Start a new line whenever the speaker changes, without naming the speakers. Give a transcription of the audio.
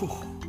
不好